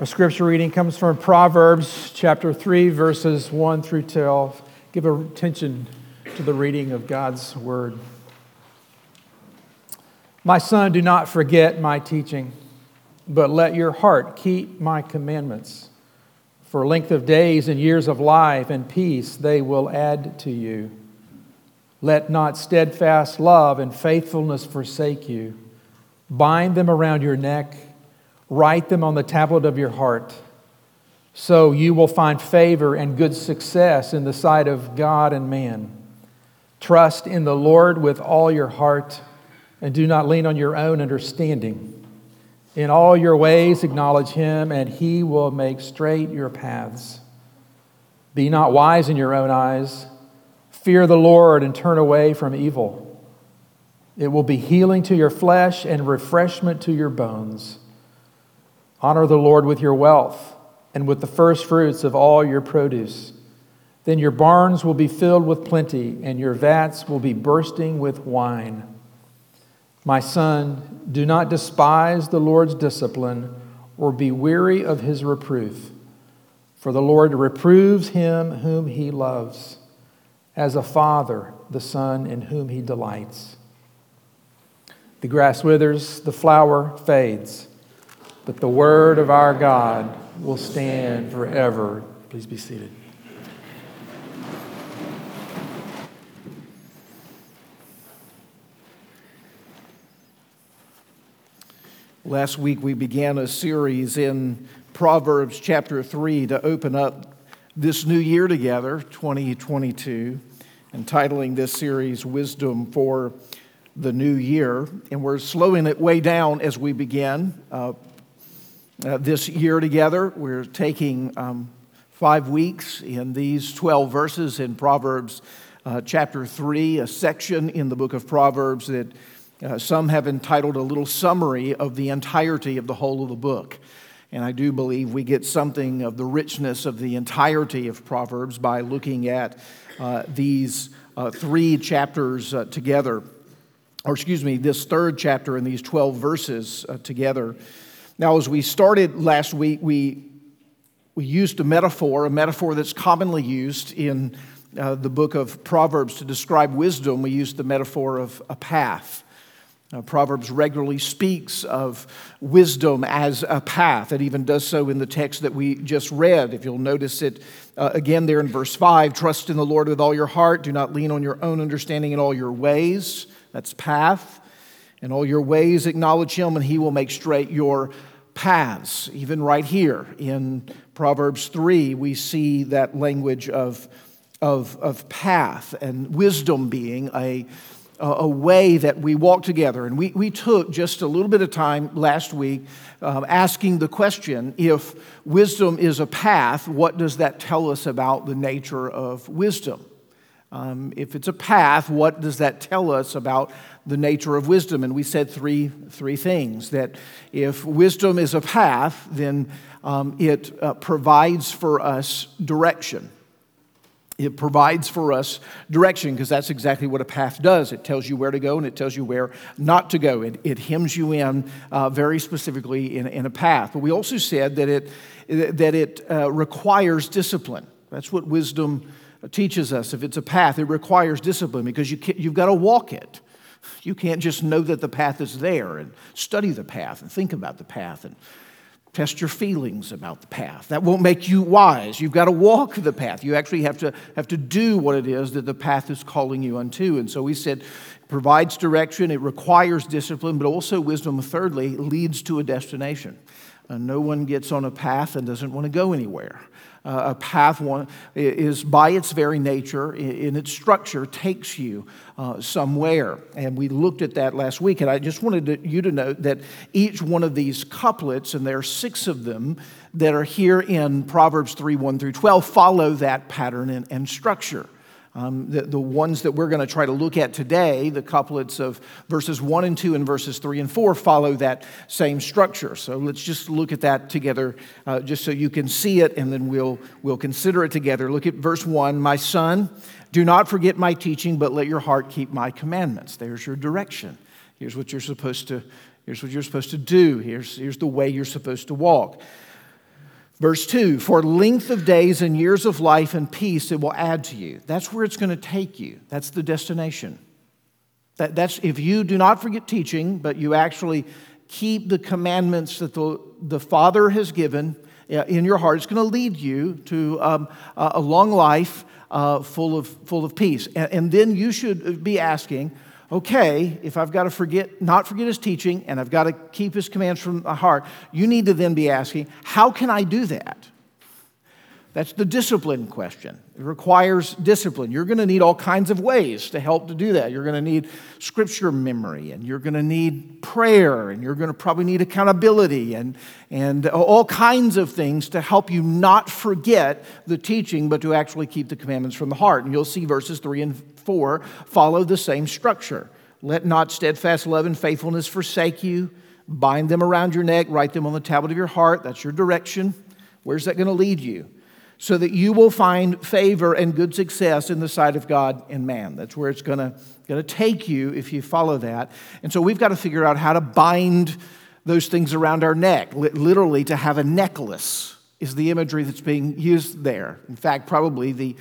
Our scripture reading comes from Proverbs chapter 3, verses 1 through 12. Give attention to the reading of God's word. My son, do not forget my teaching, but let your heart keep my commandments. For length of days and years of life and peace they will add to you. Let not steadfast love and faithfulness forsake you. Bind them around your neck Write them on the tablet of your heart. So you will find favor and good success in the sight of God and man. Trust in the Lord with all your heart and do not lean on your own understanding. In all your ways, acknowledge him, and he will make straight your paths. Be not wise in your own eyes. Fear the Lord and turn away from evil. It will be healing to your flesh and refreshment to your bones. Honor the Lord with your wealth and with the first fruits of all your produce. Then your barns will be filled with plenty, and your vats will be bursting with wine. My son, do not despise the Lord's discipline or be weary of his reproof. For the Lord reproves him whom he loves, as a father the son in whom he delights. The grass withers, the flower fades but the word of our God will stand forever. Please be seated. Last week we began a series in Proverbs chapter 3 to open up this new year together, 2022, entitling this series Wisdom for the New Year. And we're slowing it way down as we begin. Uh, uh, this year together. We're taking um, five weeks in these 12 verses in Proverbs uh, chapter 3, a section in the book of Proverbs that uh, some have entitled a little summary of the entirety of the whole of the book. And I do believe we get something of the richness of the entirety of Proverbs by looking at uh, these uh, three chapters uh, together, or excuse me, this third chapter and these 12 verses together. Now, as we started last week, we, we used a metaphor, a metaphor that's commonly used in uh, the book of Proverbs to describe wisdom. We used the metaphor of a path. Uh, Proverbs regularly speaks of wisdom as a path. It even does so in the text that we just read. If you'll notice it uh, again there in verse 5 trust in the Lord with all your heart, do not lean on your own understanding in all your ways. That's path. In all your ways, acknowledge him, and he will make straight your paths. Even right here in Proverbs 3, we see that language of, of, of path and wisdom being a, a way that we walk together. And we, we took just a little bit of time last week um, asking the question if wisdom is a path, what does that tell us about the nature of wisdom? Um, if it's a path, what does that tell us about the nature of wisdom. And we said three, three things that if wisdom is a path, then um, it uh, provides for us direction. It provides for us direction because that's exactly what a path does. It tells you where to go and it tells you where not to go. It, it hems you in uh, very specifically in, in, a path. But we also said that it, that it uh, requires discipline. That's what wisdom teaches us. If it's a path, it requires discipline because you you've got to walk it. You can't just know that the path is there and study the path and think about the path and test your feelings about the path. That won't make you wise. You've got to walk the path. You actually have to have to do what it is that the path is calling you unto. And so we said provides direction, it requires discipline, but also wisdom thirdly leads to a destination. Uh, no one gets on a path and doesn't want to go anywhere. Uh, a path one, is by its very nature, in its structure, takes you uh, somewhere. And we looked at that last week. And I just wanted to, you to note that each one of these couplets, and there are six of them that are here in Proverbs 3 1 through 12, follow that pattern and, and structure. Um, the, the ones that we're going to try to look at today, the couplets of verses 1 and 2 and verses 3 and 4, follow that same structure. So let's just look at that together, uh, just so you can see it, and then we'll, we'll consider it together. Look at verse 1 My son, do not forget my teaching, but let your heart keep my commandments. There's your direction. Here's what you're supposed to, here's what you're supposed to do. Here's, here's the way you're supposed to walk. Verse 2 For length of days and years of life and peace it will add to you. That's where it's going to take you. That's the destination. That, that's if you do not forget teaching, but you actually keep the commandments that the, the Father has given uh, in your heart, it's going to lead you to um, a long life uh, full, of, full of peace. And, and then you should be asking, okay, if I've got to forget, not forget his teaching and I've got to keep his commands from my heart, you need to then be asking, how can I do that? That's the discipline question. It requires discipline. You're going to need all kinds of ways to help to do that. You're going to need scripture memory, and you're going to need prayer, and you're going to probably need accountability, and, and all kinds of things to help you not forget the teaching, but to actually keep the commandments from the heart. And you'll see verses 3 and 4 follow the same structure. Let not steadfast love and faithfulness forsake you. Bind them around your neck, write them on the tablet of your heart. That's your direction. Where's that going to lead you? So that you will find favor and good success in the sight of God and man. That's where it's going to take you if you follow that. And so we've got to figure out how to bind those things around our neck. Literally, to have a necklace is the imagery that's being used there. In fact, probably the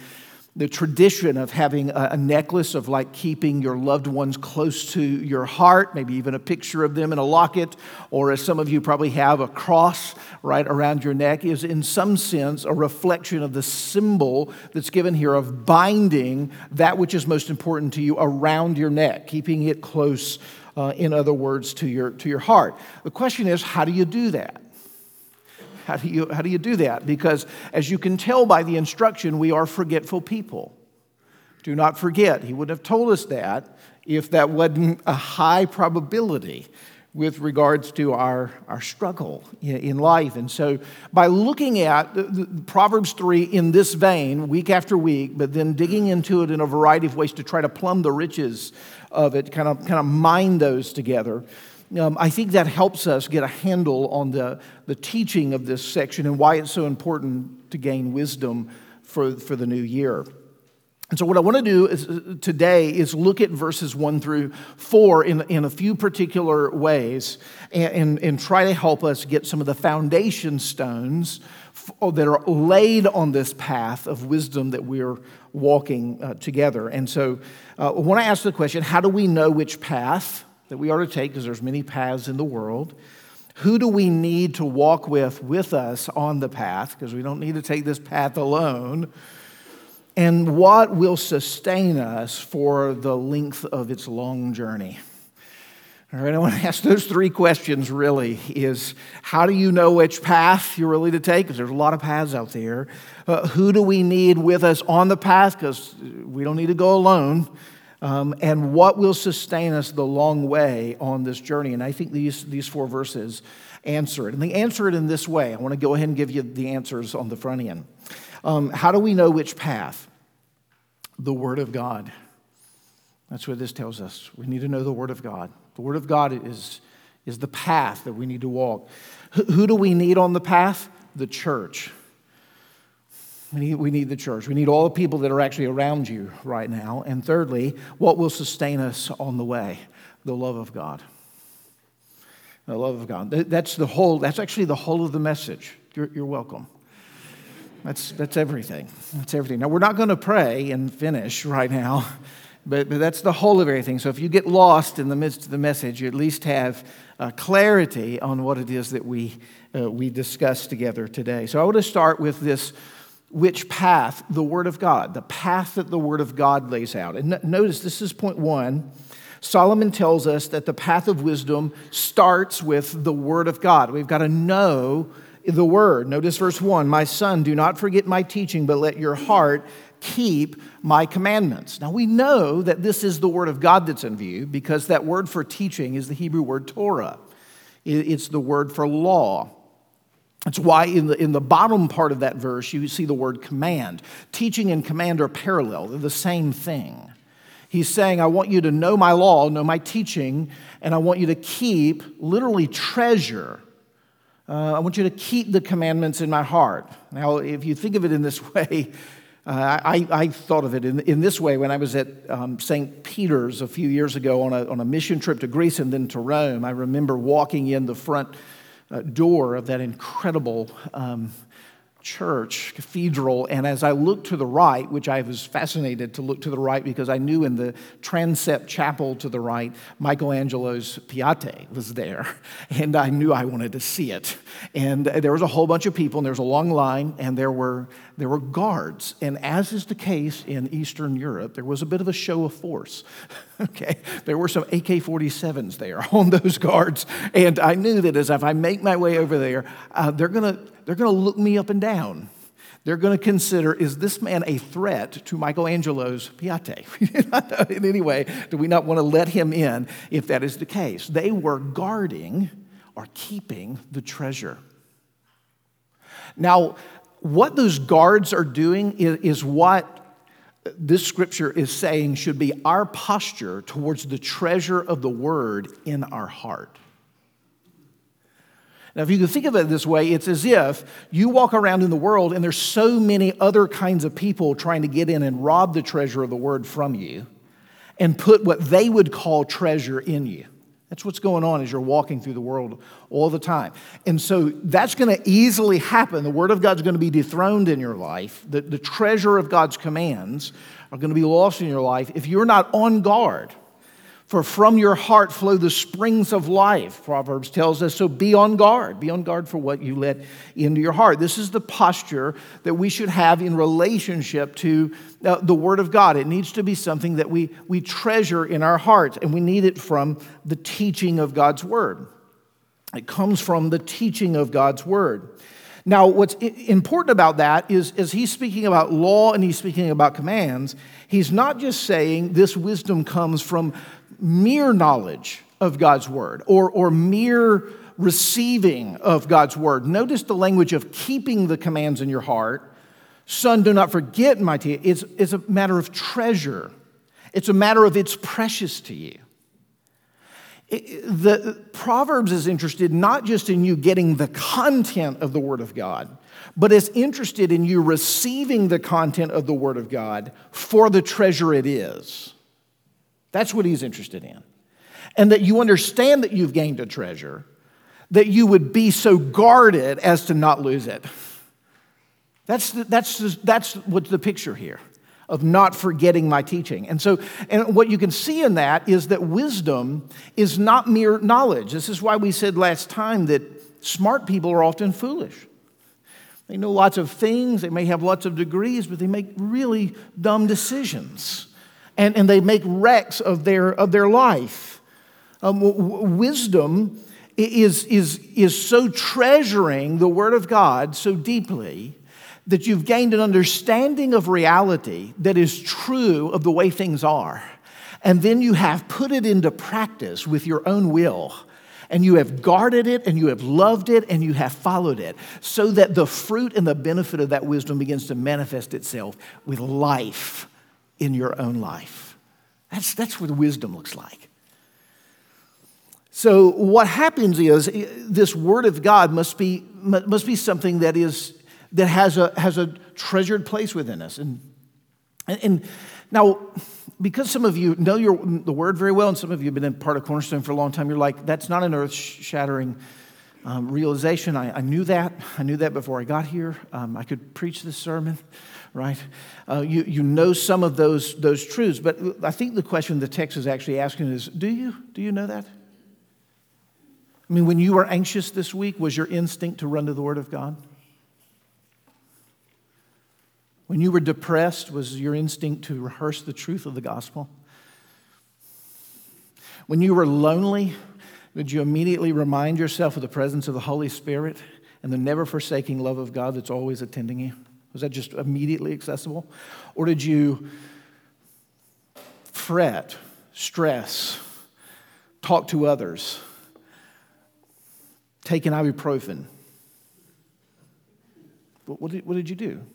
the tradition of having a, necklace of like keeping your loved ones close to your heart, maybe even a picture of them in a locket, or as some of you probably have, a cross right around your neck, is in some sense a reflection of the symbol that's given here of binding that which is most important to you around your neck, keeping it close, uh, in other words, to your, to your heart. The question is, how do you do that? How do, you, how do you do that? Because as you can tell by the instruction, we are forgetful people. Do not forget. He would have told us that if that wasn't a high probability with regards to our, our struggle in life. And so, by looking at Proverbs 3 in this vein, week after week, but then digging into it in a variety of ways to try to plumb the riches of it, kind of, kind of mine those together, um, I think that helps us get a handle on the, the teaching of this section and why it's so important to gain wisdom for, for the new year. And so, what I want to do is, uh, today is look at verses 1 through 4 in, in a few particular ways and, and, and try to help us get some of the foundation stones oh, that are laid on this path of wisdom that we're walking uh, together. And so, uh, I want to ask the question how do we know which path? That we are to take because there's many paths in the world. Who do we need to walk with with us on the path because we don't need to take this path alone? And what will sustain us for the length of its long journey? All right, I want to ask those three questions really is how do you know which path you're really to take? Because there's a lot of paths out there. Uh, who do we need with us on the path? Because we don't need to go alone um, and what will sustain us the long way on this journey. And I think these, these four verses answer it. And they answer it in this way. I want to go ahead and give you the answers on the front end. Um, how do we know which path? The Word of God. That's what this tells us. We need to know the Word of God. The Word of God is, is the path that we need to walk. who do we need on the path? The church. We need, we need the church. We need all the people that are actually around you right now. And thirdly, what will sustain us on the way? The love of God. The love of God. That's the whole, that's actually the whole of the message. You're, you're welcome. That's, that's everything. That's everything. Now, we're not going to pray and finish right now, but, but that's the whole of everything. So if you get lost in the midst of the message, you at least have uh, clarity on what it is that we, uh, we discuss together today. So I want to start with this which path the Word of God, the path that the Word of God lays out. And notice this is point one. Solomon tells us that the path of wisdom starts with the Word of God. We've got to know the Word. Notice verse one My son, do not forget my teaching, but let your heart keep my commandments. Now we know that this is the Word of God that's in view because that word for teaching is the Hebrew word Torah, it's the word for law. That's why in the, in the bottom part of that verse, you see the word command. Teaching and command are parallel, they're the same thing. He's saying, I want you to know my law, know my teaching, and I want you to keep, literally treasure. Uh, I want you to keep the commandments in my heart. Now, if you think of it in this way, uh, I, I, thought of it in, in, this way when I was at um, St. Peter's a few years ago on a, on a mission trip to Greece and then to Rome. I remember walking in the front door of that incredible um, church, cathedral, and as I looked to the right, which I was fascinated to look to the right because I knew in the transept chapel to the right, Michelangelo's Pietà was there, and I knew I wanted to see it. And there was a whole bunch of people, and there was a long line, and there were, there were guards. And as is the case in Eastern Europe, there was a bit of a show of force. okay, there were some AK 47s there on those guards, and I knew that as if I make my way over there, uh, they're going to they're going to look me up and down. They're going to consider is this man a threat to Michelangelo's Pietà? in any way, do we not want to let him in if that is the case? They were guarding or keeping the treasure. Now, what those guards are doing is, is what this scripture is saying should be our posture towards the treasure of the word in our heart. Now, if you can think of it this way, it's as if you walk around in the world and there's so many other kinds of people trying to get in and rob the treasure of the word from you and put what they would call treasure in you. That's what's going on as you're walking through the world all the time. And so that's going to easily happen. The Word of God's going to be dethroned in your life. The, the treasure of God's commands are going to be lost in your life if you're not on guard. For from your heart flow the springs of life, Proverbs tells us. So be on guard. Be on guard for what you let into your heart. This is the posture that we should have in relationship to uh, the Word of God. It needs to be something that we, we treasure in our hearts, and we need it from the teaching of God's Word. It comes from the teaching of God's Word. Now, what's important about that is as he's speaking about law and he's speaking about commands, he's not just saying this wisdom comes from mere knowledge of God's word or, or mere receiving of God's word. Notice the language of keeping the commands in your heart. Son, do not forget my teaching. It's, it's a matter of treasure, it's a matter of it's precious to you. It, the Proverbs is interested not just in you getting the content of the Word of God, but is interested in you receiving the content of the Word of God for the treasure it is. That's what he's interested in. And that you understand that you've gained a treasure, that you would be so guarded as to not lose it. That's, the, that's, the, that's what's the picture here of not forgetting my teaching. And so, and what you can see in that is that wisdom is not mere knowledge. This is why we said last time that smart people are often foolish. They know lots of things, they may have lots of degrees, but they make really dumb decisions and, and they make wrecks of their, of their life. Um, w- wisdom is, is, is so treasuring the Word of God so deeply that you've gained an understanding of reality that is true of the way things are. And then you have put it into practice with your own will. And you have guarded it and you have loved it and you have followed it so that the fruit and the benefit of that wisdom begins to manifest itself with life in your own life. That's, that's what wisdom looks like. So, what happens is eh, this word of God must be, must be something that, is, that has, a, has a treasured place within us. And, and now, because some of you know your, the word very well, and some of you have been in part of Cornerstone for a long time, you're like, that's not an earth shattering um, realization. I, I, knew that. I knew that before I got here. Um, I could preach this sermon right? Uh, you, you know some of those, those truths, but I think the question the text is actually asking is do you? Do you know that? I mean, when you were anxious this week, was your instinct to run to the Word of God? When you were depressed, was your instinct to rehearse the truth of the gospel? When you were lonely, did you immediately remind yourself of the presence of the Holy Spirit and the never forsaking love of God that's always attending you? Was that just immediately accessible? Or did you fret, stress, talk to others, take an ibuprofen? What did, what did you do?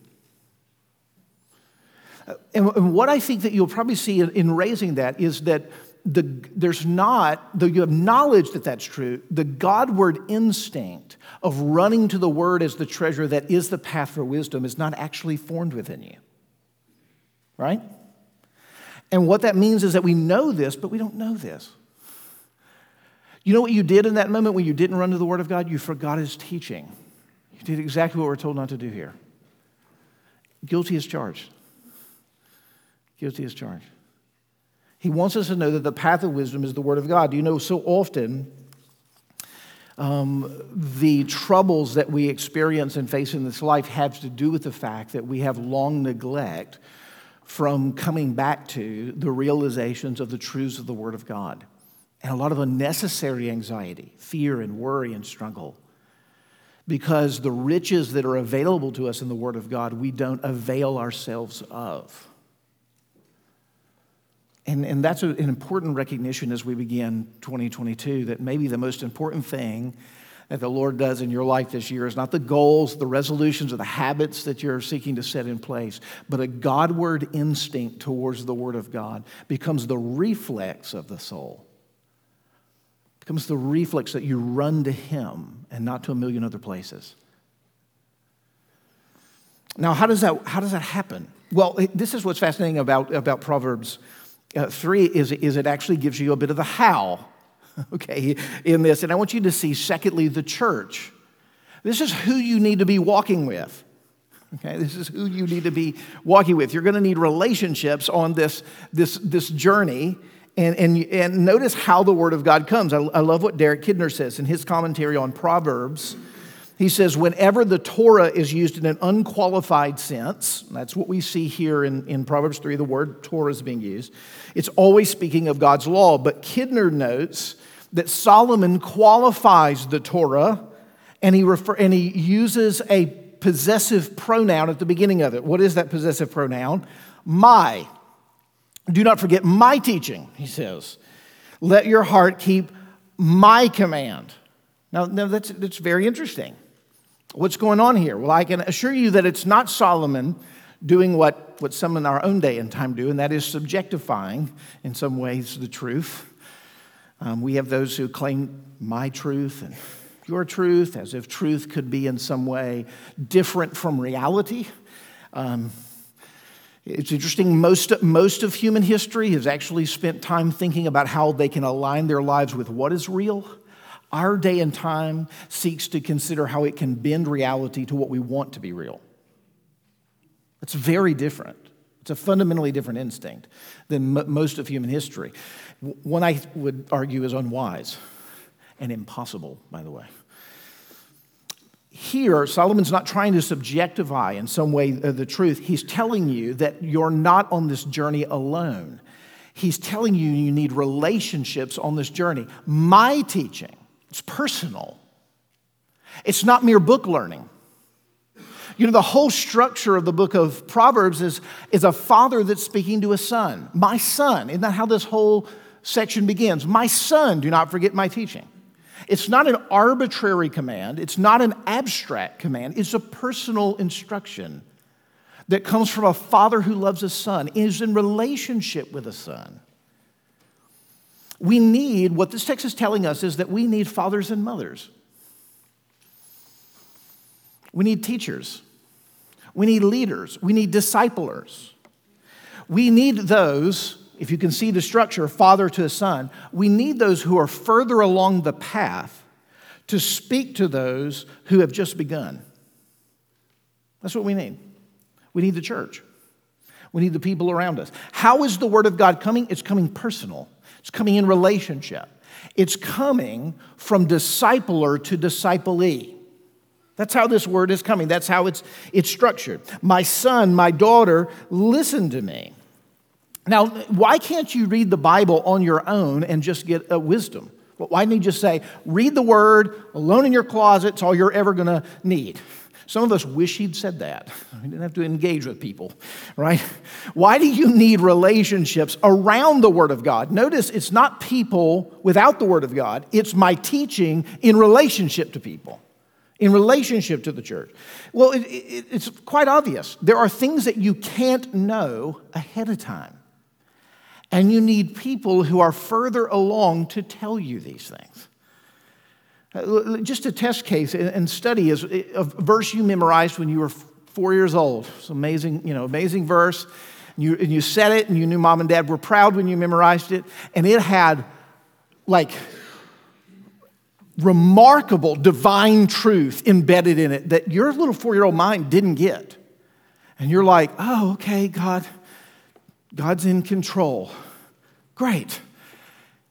Uh, and what I think that you'll probably see in raising that is that the, there's not, though you have knowledge that that's true, the Godward instinct of running to the Word as the treasure that is the path for wisdom is not actually formed within you. Right? And what that means is that we know this, but we don't know this. You know what you did in that moment when you didn't run to the Word of God? You forgot His teaching. You did exactly what we're told not to do here. Guilty as charged. Guilty as charged. He wants us to know that the path of wisdom is the Word of God. You know, so often um, the troubles that we experience and face in this life have to do with the fact that we have long neglect from coming back to the realizations of the truths of the Word of God. And a lot of unnecessary anxiety, fear, and worry and struggle. Because the riches that are available to us in the Word of God, we don't avail ourselves of. And, and that's an important recognition as we begin 2022 that maybe the most important thing that the Lord does in your life this year is not the goals, the resolutions, or the habits that you're seeking to set in place, but a Godward instinct towards the Word of God becomes the reflex of the soul. Becomes the reflex that you run to Him and not to a million other places. Now, how does that, how does that happen? Well, this is what's fascinating about, about Proverbs uh, 3 is, is it actually gives you a bit of the how, okay, in this. And I want you to see, secondly, the church. This is who you need to be walking with. Okay, this is who you need to be walking with. You're going to need relationships on this, this, this journey. And, and, and notice how the Word of God comes. I, I love what Derek Kidner says in his commentary on Proverbs. He says, whenever the Torah is used in an unqualified sense, that's what we see here in, in Proverbs 3, the word Torah is being used, it's always speaking of God's law. But Kidner notes that Solomon qualifies the Torah and he, refer, and he uses a possessive pronoun at the beginning of it. What is that possessive pronoun? My. Do not forget my teaching, he says. Let your heart keep my command. Now, now that's, that's very interesting. What's going on here? Well, I can assure you that it's not Solomon doing what, what some in our own day and time do, and that is subjectifying, in some ways, the truth. Um, we have those who claim my truth and your truth as if truth could be in some way different from reality. Um, it's interesting, most, most of human history has actually spent time thinking about how they can align their lives with what is real our day and time seeks to consider how it can bend reality to what we want to be real. It's very different. It's a fundamentally different instinct than m- most of human history. One I would argue is unwise and impossible, by the way. Here, Solomon's not trying to subjectify in some way uh, the truth. He's telling you that you're not on this journey alone. He's telling you you need relationships on this journey. My teaching it's personal. It's not mere book learning. You know, the whole structure of the book of Proverbs is, is a father that's speaking to a son. My son. Isn't that how this whole section begins? My son, do not forget my teaching. It's not an arbitrary command, it's not an abstract command, it's a personal instruction that comes from a father who loves a son, is in relationship with a son. We need, what this text is telling us is that we need fathers and mothers. We need teachers. We need leaders. We need disciplers. We need those, if you can see the structure, father to a son, we need those who are further along the path to speak to those who have just begun. That's what we need. We need the church. We need the people around us. How is the Word of God coming? It's coming personal. It's coming in relationship. It's coming from discipler to disciplee. That's how this word is coming. That's how it's, it's structured. My son, my daughter, listen to me. Now, why can't you read the Bible on your own and just get a wisdom? Why didn't you just say, read the word alone in your closet, it's all you're ever going to need? Some of us wish he'd said that. We didn't have to engage with people, right? Why do you need relationships around the Word of God? Notice it's not people without the Word of God, it's my teaching in relationship to people, in relationship to the church. Well, it, it, it's quite obvious. There are things that you can't know ahead of time. And you need people who are further along to tell you these things. Uh, just a test case and study is a verse you memorized when you were four years old. It's amazing, you know, amazing verse. You, and you said it, and you knew mom and dad were proud when you memorized it. And it had like remarkable divine truth embedded in it that your little four year old mind didn't get. And you're like, oh, okay, God, God's in control. Great.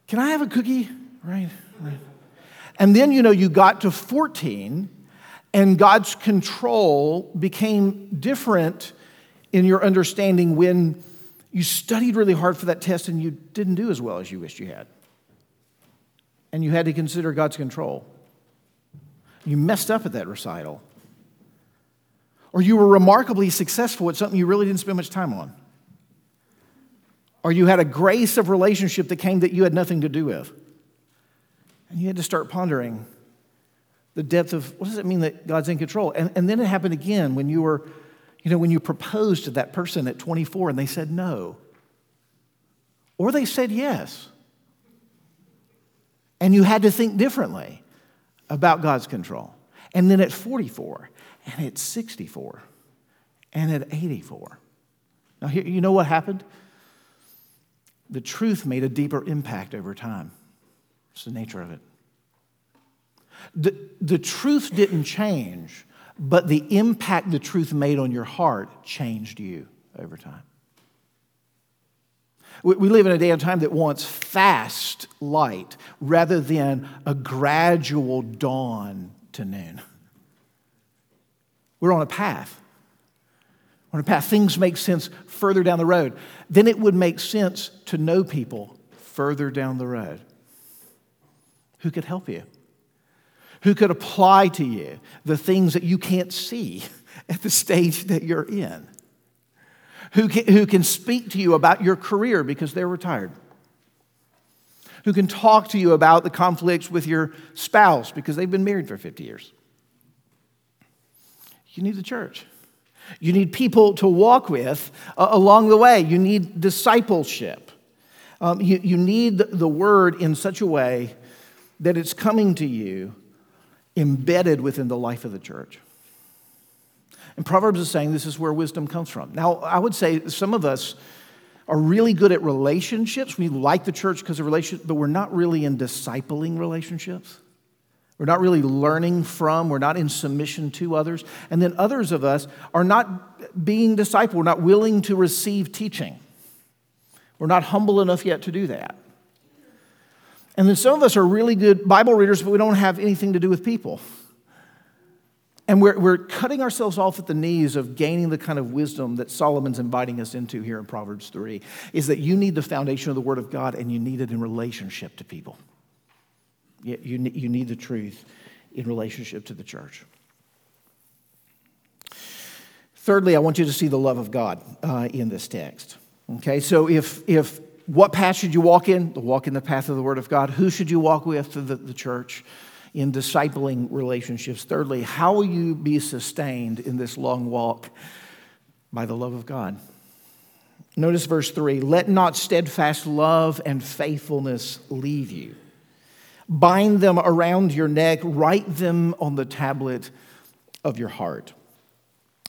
Can I have a cookie? Right, right. And then, you know, you got to 14, and God's control became different in your understanding when you studied really hard for that test and you didn't do as well as you wished you had. And you had to consider God's control. You messed up at that recital. Or you were remarkably successful at something you really didn't spend much time on. Or you had a grace of relationship that came that you had nothing to do with. And you had to start pondering the depth of what does it mean that God's in control? And, and then it happened again when you were, you know, when you proposed to that person at 24 and they said no. Or they said yes. And you had to think differently about God's control. And then at 44, and at 64, and at 84. Now, here, you know what happened? The truth made a deeper impact over time. It's the nature of it. The, the truth didn't change, but the impact the truth made on your heart changed you over time. We, we live in a day and time that wants fast light rather than a gradual dawn to noon. We're on a path. On a path, things make sense further down the road. Then it would make sense to know people further down the road who could help you, who could apply to you the things that you can't see at the stage that you're in, who can, who can speak to you about your career because they're retired, who can talk to you about the conflicts with your spouse because they've been married for 50 years. You need the church. You need people to walk with uh, along the way. You need discipleship. Um, you, you need the word in such a way that it's coming to you embedded within the life of the church. And Proverbs is saying this is where wisdom comes from. Now, I would say some of us are really good at relationships. We like the church because of relationships, but we're not really in discipling relationships. We're not really learning from, we're not in submission to others. And then others of us are not being discipled, we're not willing to receive teaching. We're not humble enough yet to do that. And then some of us are really good Bible readers, but we don't have anything to do with people. And we're, we're cutting ourselves off at the knees of gaining the kind of wisdom that Solomon's inviting us into here in Proverbs 3 is that you need the foundation of the Word of God and you need it in relationship to people. You, you, you need the truth in relationship to the church. Thirdly, I want you to see the love of God uh, in this text. Okay, so if, if what path should you walk in? The walk in the path of the Word of God. Who should you walk with the, the church in discipling relationships? Thirdly, how will you be sustained in this long walk? By the love of God. Notice verse 3 Let not steadfast love and faithfulness leave you. Bind them around your neck, write them on the tablet of your heart.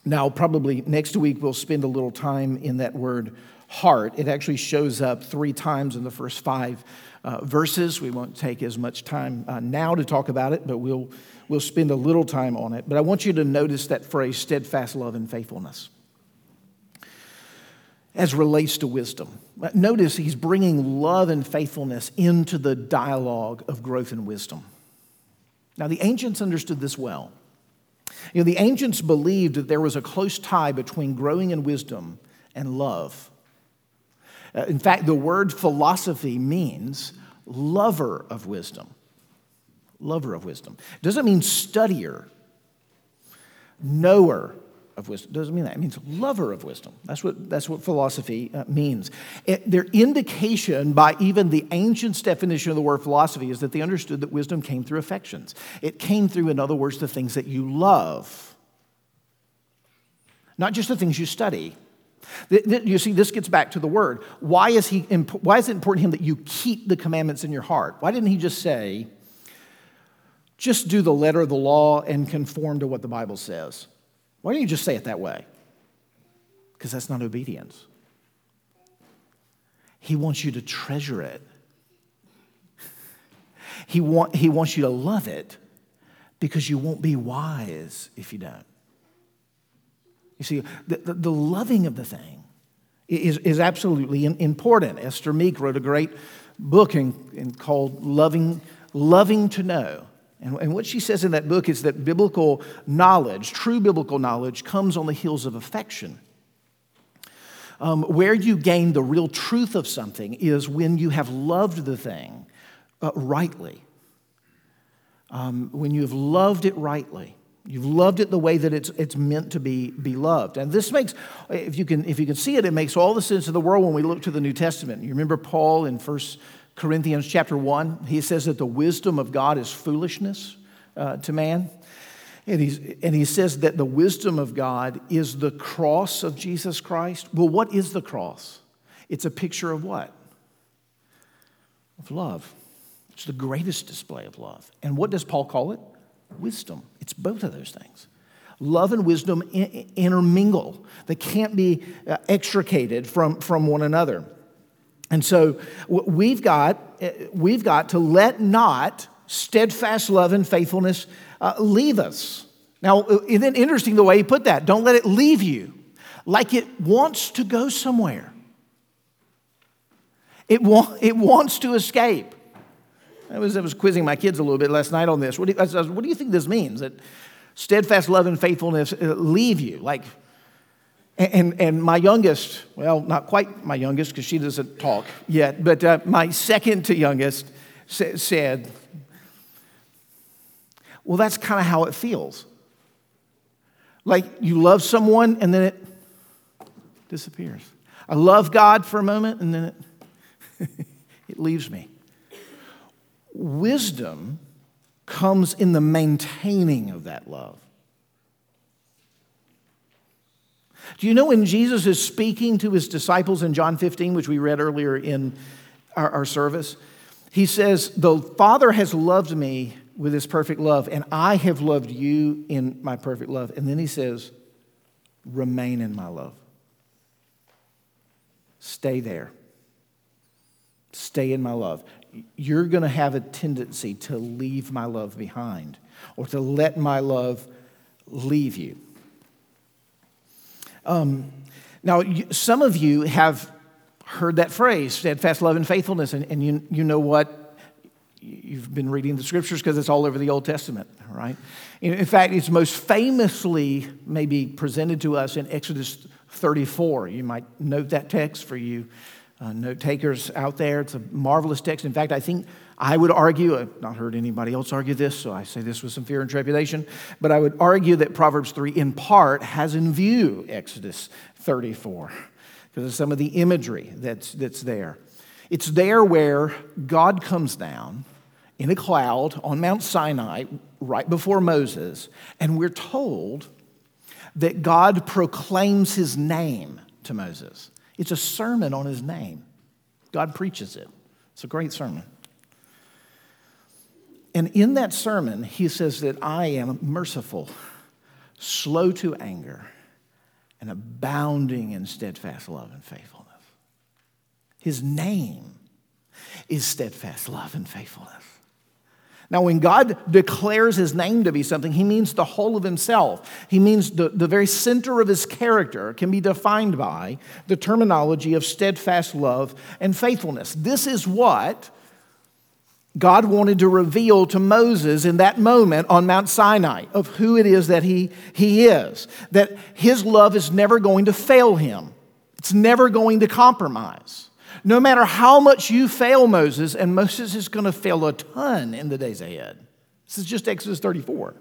Now, probably next week we'll spend a little time in that word heart. It actually shows up three times in the first five uh, verses. We won't take as much time uh, now to talk about it, but we'll, we'll spend a little time on it. But I want you to notice that phrase steadfast love and faithfulness as relates to wisdom. Notice he's bringing love and faithfulness into the dialogue of growth and wisdom. Now, the ancients understood this well. You know, the ancients believed that there was a close tie between growing in wisdom and love. Uh, in fact, the word philosophy means lover of wisdom. Lover of wisdom. It doesn't mean studier, knower of wisdom. Doesn't mean that. It means lover of wisdom. That's what, that's what philosophy uh, means. It, their indication by even the ancients' definition of the word philosophy is that they understood that wisdom came through affections. It came through, in other words, the things that you love, not just the things you study. You see, this gets back to the word. Why is, he, why is it important to him that you keep the commandments in your heart? Why didn't he just say, just do the letter of the law and conform to what the Bible says? Why don't you just say it that way? Because that's not obedience. He wants you to treasure it. He, want, he wants you to love it because you won't be wise if you don't. You see, the, the, the loving of the thing is, is absolutely important. Esther Meek wrote a great book in, in called Loving, Loving to Know. And, and what she says in that book is that biblical knowledge, true biblical knowledge, comes on the heels of affection. Um, where you gain the real truth of something is when you have loved the thing uh, rightly. Um, when you have loved it rightly. You've loved it the way that it's, it's meant to be, be loved. And this makes, if you, can, if you can see it, it makes all the sense in the world when we look to the New Testament. You remember Paul in 1 Corinthians chapter 1? He says that the wisdom of God is foolishness uh, to man. And, he's, and he says that the wisdom of God is the cross of Jesus Christ. Well, what is the cross? It's a picture of what? Of love. It's the greatest display of love. And what does Paul call it? wisdom. It's both of those things. Love and wisdom intermingle, they can't be uh, extricated from, from one another. And so we've got, uh, we've got to let not steadfast love and faithfulness uh, leave us. Now, isn't interesting the way he put that? Don't let it leave you like it wants to go somewhere. It, wa- it wants to escape. I was, I was quizzing my kids a little bit last night on this. What do you, was, what do you think this means? That steadfast love and faithfulness uh, leave you? Like, and, and my youngest, well, not quite my youngest because she doesn't talk yet, but uh, my second to youngest sa- said, Well, that's kind of how it feels. Like you love someone and then it disappears. I love God for a moment and then it, it leaves me. Wisdom comes in the maintaining of that love. Do you know when Jesus is speaking to his disciples in John 15, which we read earlier in our, our, service? He says, The Father has loved me with his perfect love, and I have loved you in my perfect love. And then he says, Remain in my love. Stay there. Stay in my love you're going to have a tendency to leave my love behind or to let my love leave you. Um, now, some of you have heard that phrase, steadfast love and faithfulness, and, and you, you know what? You've been reading the scriptures because it's all over the Old Testament, right? In fact, it's most famously maybe presented to us in Exodus 34. You might note that text for you uh, note takers out there. It's a marvelous text. In fact, I think I would argue, I've not heard anybody else argue this, so I say this with some fear and trepidation, but I would argue that Proverbs 3 in part has in view Exodus 34 because of some of the imagery that's, that's there. It's there where God comes down in a cloud on Mount Sinai right before Moses, and we're told that God proclaims his name to Moses. It's a sermon on his name. God preaches it. It's a great sermon. And in that sermon, he says that I am merciful, slow to anger, and abounding in steadfast love and faithfulness. His name is steadfast love and faithfulness. Now, when God declares his name to be something, he means the whole of himself. He means the, the very center of his character can be defined by the terminology of steadfast love and faithfulness. This is what God wanted to reveal to Moses in that moment on Mount Sinai of who it is that he, he is. That his love is never going to fail him, it's never going to compromise. No matter how much you fail Moses, and Moses is going to fail a ton in the days ahead. This is just Exodus 34.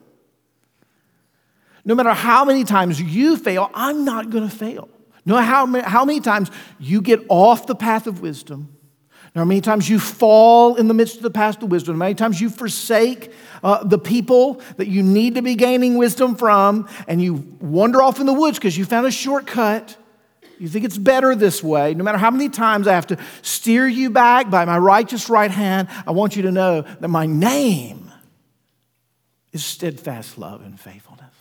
No matter how many times you fail, I'm not going to fail. No matter how many, times you get off the path of wisdom, no how many times you fall in the midst of the path of wisdom, how many times you forsake uh, the people that you need to be gaining wisdom from, and you wander off in the woods because you found a shortcut, you think it's better this way. No matter how many times I have to steer you back by my righteous right hand, I want you to know that my name is steadfast love and faithfulness.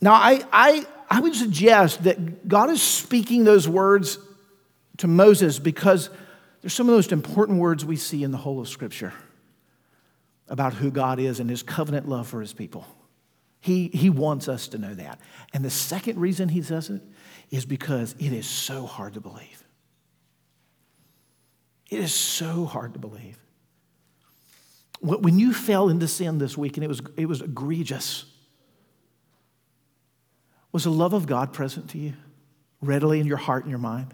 Now, I, I, I would suggest that God is speaking those words to Moses because They're some of the most important words we see in the whole of Scripture about who God is and his covenant love for his people. He, he wants us to know that. And the second reason he does it is because it is so hard to believe. It is so hard to believe. When you fell into sin this week and it was, it was egregious, was the love of God present to you readily in your heart and your mind?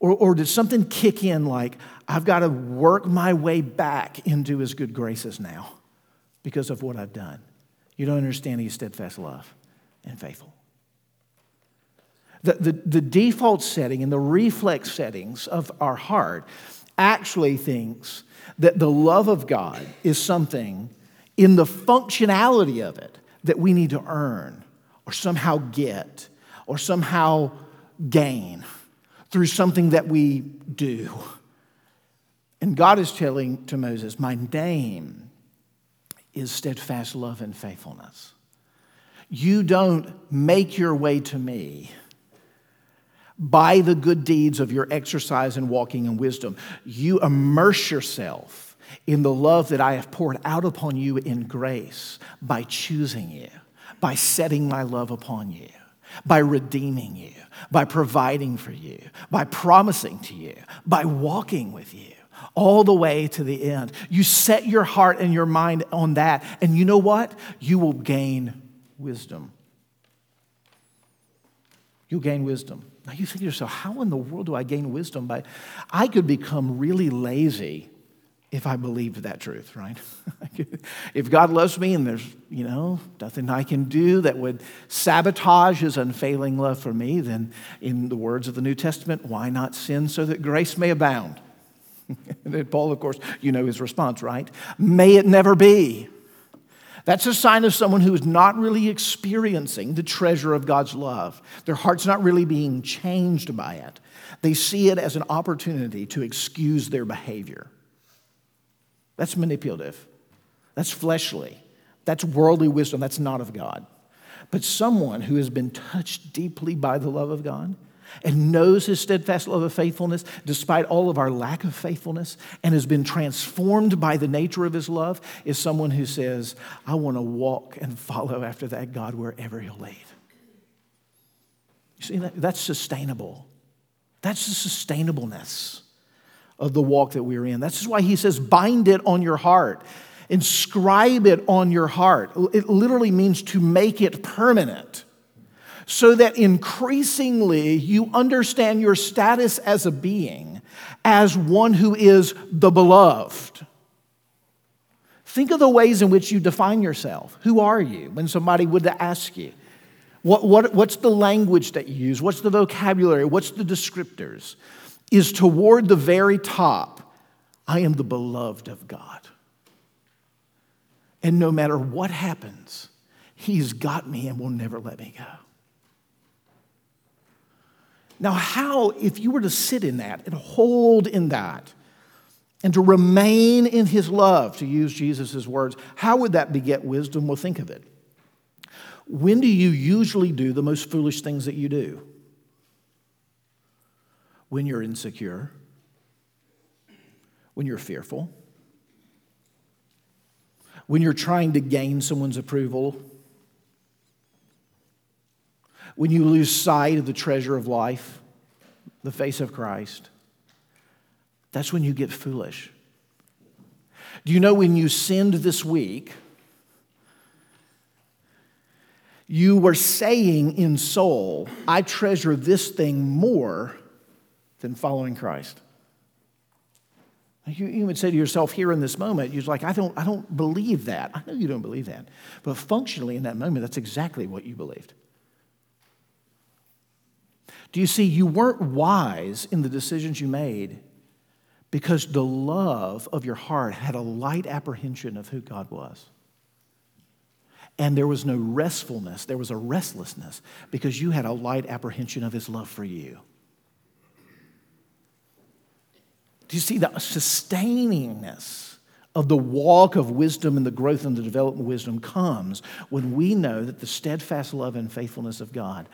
Or, or did something kick in like, I've got to work my way back into his good graces now because of what I've done? You don't understand his steadfast love and faithful. The, the, the default setting and the reflex settings of our heart actually thinks that the love of God is something in the functionality of it that we need to earn or somehow get or somehow gain through something that we do. And God is telling to Moses, My name is steadfast love and faithfulness. You don't make your way to me by the good deeds of your exercise and walking in wisdom. You immerse yourself in the love that I have poured out upon you in grace by choosing you, by setting my love upon you, by redeeming you, by providing for you, by promising to you, by walking with you all the way to the end. You set your heart and your mind on that, and you know what? You will gain wisdom. You'll gain wisdom. Now you think to yourself, how in the world do I gain wisdom? By I could become really lazy if I believed that truth, right? if God loves me and there's, you know, nothing I can do that would sabotage his unfailing love for me, then in the words of the New Testament, why not sin so that grace may abound? and Paul, of course, you know his response, right? May it never be. That's a sign of someone who is not really experiencing the treasure of God's love. Their heart's not really being changed by it. They see it as an opportunity to excuse their behavior. That's manipulative. That's fleshly. That's worldly wisdom. That's not of God. But someone who has been touched deeply by the love of God and knows his steadfast love of faithfulness despite all of our lack of faithfulness and has been transformed by the nature of his love is someone who says, I want to walk and follow after that God wherever he'll lead. You see, that? that's sustainable. That's the sustainableness of the walk that we're in. That's why he says, bind it on your heart, inscribe it on your heart. It literally means to make it permanent so that increasingly you understand your status as a being as one who is the beloved. Think of the ways in which you define yourself. Who are you when somebody would ask you? What, what, what's the language that you use? What's the vocabulary? What's the descriptors? Is toward the very top, I am the beloved of God. And no matter what happens, He's got me and will never let me go. Now, how, if you were to sit in that and hold in that and to remain in his love, to use Jesus' words, how would that beget wisdom? Well, think of it. When do you usually do the most foolish things that you do? When you're insecure, when you're fearful, when you're trying to gain someone's approval when you lose sight of the treasure of life, the face of Christ, that's when you get foolish. Do you know when you sinned this week, you were saying in soul, I treasure this thing more than following Christ? You, would say to yourself here in this moment, you're like, I don't, I don't believe that. I know you don't believe that. But functionally, in that moment, that's exactly what you believed. Do you see, you weren't wise in the decisions you made because the love of your heart had a light apprehension of who God was. And there was no restfulness, there was a restlessness because you had a light apprehension of His love for you. Do you see the sustainingness of the walk of wisdom and the growth and the development of wisdom comes when we know that the steadfast love and faithfulness of God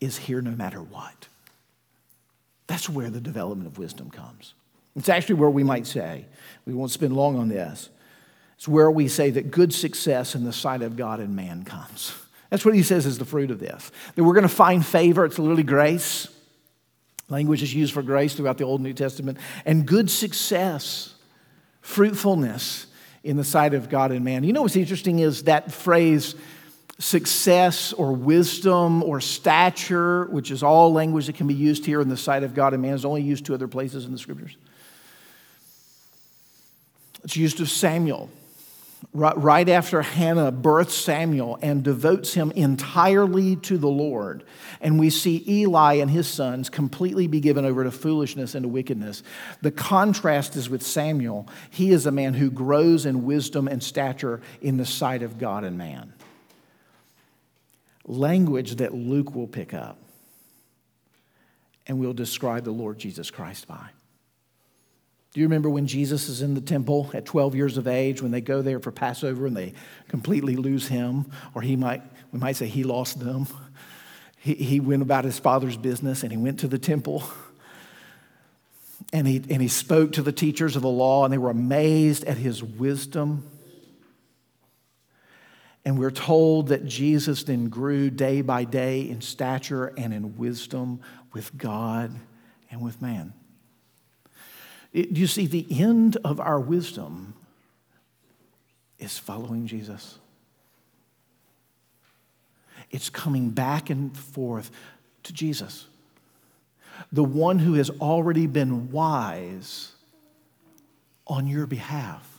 is here no matter what. That's where the development of wisdom comes. It's actually where we might say, we won't spend long on this, it's where we say that good success in the sight of God and man comes. That's what he says is the fruit of this. That we're going to find favor, it's literally grace. Language is used for grace throughout the Old and New Testament. And good success, fruitfulness in the sight of God and man. You know what's interesting is that phrase, success or wisdom or stature, which is all language that can be used here in the sight of God and man, is only used two other places in the scriptures. It's used of Samuel. Right after Hannah births Samuel and devotes him entirely to the Lord, and we see Eli and his sons completely be given over to foolishness and to wickedness. The contrast is with Samuel. He is a man who grows in wisdom and stature in the sight of God and man language that Luke will pick up and will describe the Lord Jesus Christ by. Do you remember when Jesus is in the temple at 12 years of age, when they go there for Passover and they completely lose him, or he might, we might say he lost them? He, he went about his father's business and he went to the temple and he, and he spoke to the teachers of the law, and they were amazed at his wisdom and we're told that Jesus then grew day by day in stature and in wisdom with God and with man. Do you see, the end of our wisdom is following Jesus. It's coming back and forth to Jesus, the one who has already been wise on your behalf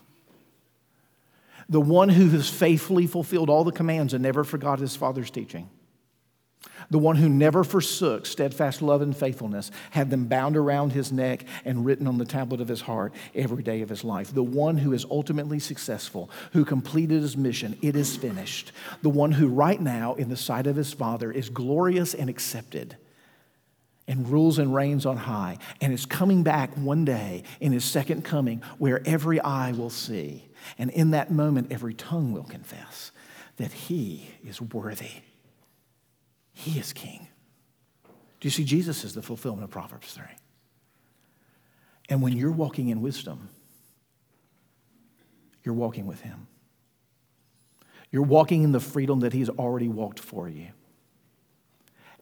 the one who has faithfully fulfilled all the commands and never forgot his father's teaching, the one who never forsook steadfast love and faithfulness, had them bound around his neck and written on the tablet of his heart every day of his life, the one who is ultimately successful, who completed his mission, it is finished, the one who right now, in the sight of his father, is glorious and accepted and rules and reigns on high, and is coming back one day in his second coming where every eye will see and in that moment, every tongue will confess that he is worthy. He is king. Do you see? Jesus is the fulfillment of Proverbs 3. And when you're walking in wisdom, you're walking with him. You're walking in the freedom that he's already walked for you.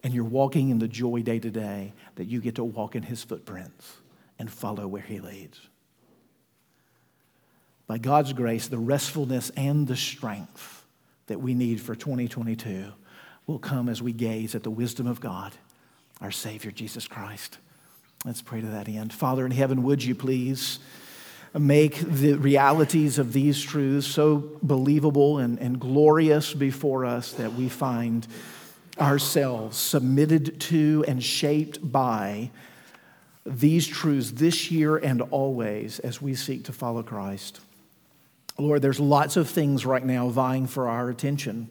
And you're walking in the joy day to day that you get to walk in his footprints and follow where he leads by God's grace, the restfulness and the strength that we need for 2022 will come as we gaze at the wisdom of God, our Savior, Jesus Christ. Let's pray to that end. Father in heaven, would you please make the realities of these truths so believable and, and glorious before us that we find ourselves submitted to and shaped by these truths this year and always as we seek to follow Christ. Lord, there's lots of things right now vying for our attention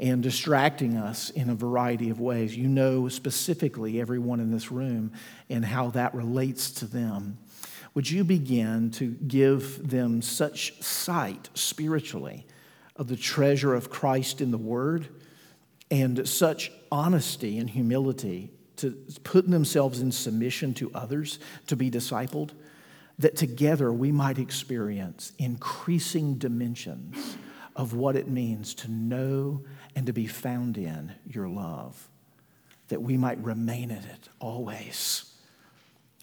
and distracting us in a variety of ways. You know specifically everyone in this room and how that relates to them. Would you begin to give them such sight spiritually of the treasure of Christ in the Word and such honesty and humility to putting themselves in submission to others to be discipled? That together we might experience increasing dimensions of what it means to know and to be found in your love, that we might remain in it always,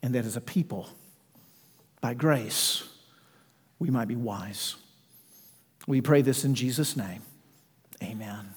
and that as a people, by grace, we might be wise. We pray this in Jesus' name. Amen.